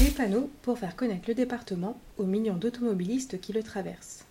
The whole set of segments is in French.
Des panneaux pour faire connaître le département aux millions d'automobilistes qui le traversent.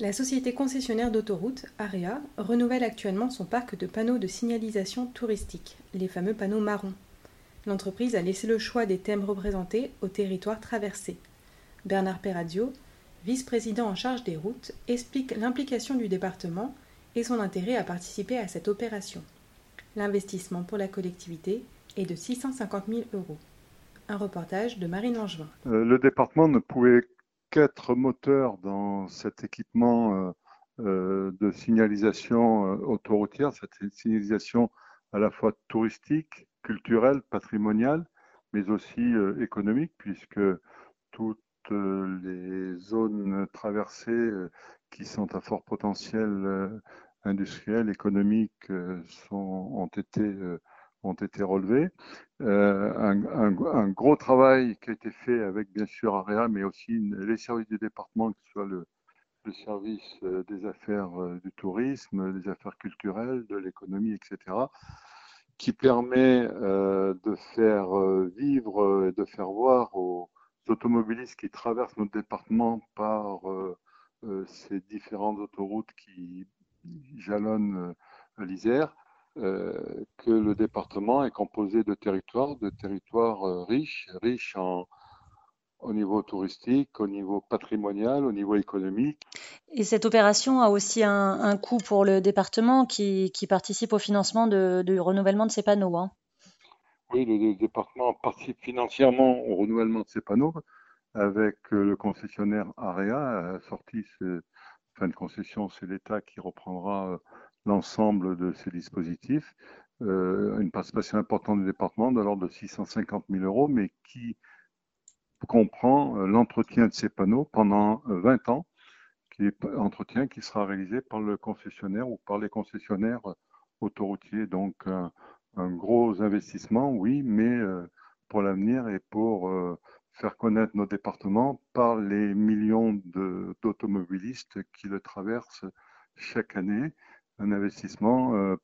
La société concessionnaire d'autoroutes, AREA, renouvelle actuellement son parc de panneaux de signalisation touristique, les fameux panneaux marrons. L'entreprise a laissé le choix des thèmes représentés au territoire traversé. Bernard Perradio, vice-président en charge des routes, explique l'implication du département et son intérêt à participer à cette opération. L'investissement pour la collectivité est de 650 000 euros. Un reportage de Marine Langevin. Euh, le département ne pouvait quatre moteurs dans cet équipement euh, euh, de signalisation autoroutière, cette signalisation à la fois touristique, culturelle, patrimoniale, mais aussi économique, puisque toutes les zones traversées qui sont à fort potentiel industriel, économique ont été ont été relevés. Euh, un, gros travail qui a été fait avec bien sûr AREA, mais aussi les services du département, que ce soit le, service euh, des affaires euh, du tourisme, des affaires culturelles, de l'économie, etc., qui permet de faire vivre et de faire voir aux automobilistes qui traversent notre département par ces différentes autoroutes qui jalonnent l'Isère, euh, que le département est composé de territoires, de territoires euh, riches, riches en, au niveau touristique, au niveau patrimonial, au niveau économique. Et cette opération a aussi un, un coût pour le département qui, qui, participe au financement de, du renouvellement de ces panneaux. Hein. Oui, le, le, département participe financièrement au renouvellement de ces panneaux avec euh, le concessionnaire AREA, sorti, fin de concession, c'est l'État qui reprendra l'ensemble de ces dispositifs, euh, une participation importante du département de l'ordre de 650 000 euros, mais qui comprend euh, l'entretien de ces panneaux pendant 20 euh, ans, qui est entretien qui sera réalisé par le concessionnaire ou par les concessionnaires autoroutiers. Donc un, un gros investissement, oui, mais pour l'avenir et pour faire connaître nos départements par les millions d'automobilistes qui le traversent chaque année un investissement euh,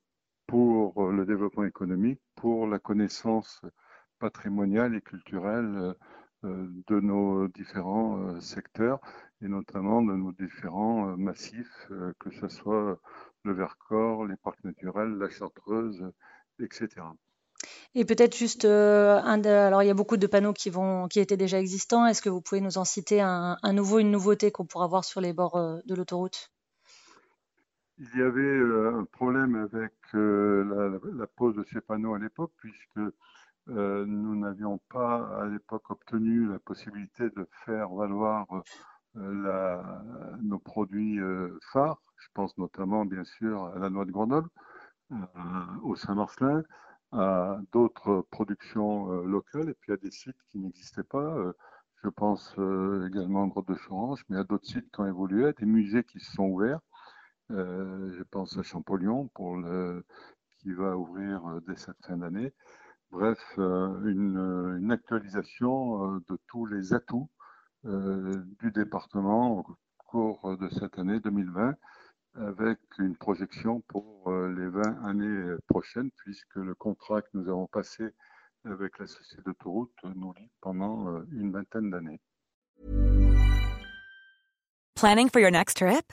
pour le développement économique, pour la connaissance patrimoniale et culturelle euh, de nos différents euh, secteurs et notamment de nos différents massifs, que ce soit le Vercors, les parcs naturels, la Chartreuse, etc. Et peut-être juste, un de, alors il y a beaucoup de panneaux qui vont, qui étaient déjà existants. Est-ce que vous pouvez nous en citer un nouveau, une nouveauté qu'on pourra voir sur les bords de l'autoroute? Il y avait euh, un problème avec euh, la, pose de ces panneaux à l'époque, puisque euh, nous n'avions pas à l'époque obtenu la possibilité de faire valoir nos produits phares. Je pense notamment, bien sûr, à la noix de Grenoble, au Saint-Marcelin, à d'autres productions locales, et puis à des sites qui n'existaient pas. je pense également à Grotte de Chorange, mais à d'autres sites qui ont évolué, à des musées qui se sont ouverts. Euh, je pense à Champollion pour le, qui va ouvrir euh, dès cette fin d'année. Bref, euh, une, actualisation de tous les atouts du département au cours de cette année 2020 avec une projection pour les 20 années prochaines puisque le contrat que nous avons passé avec la société d'autoroute nous lie pendant une vingtaine d'années. Planning for your next trip?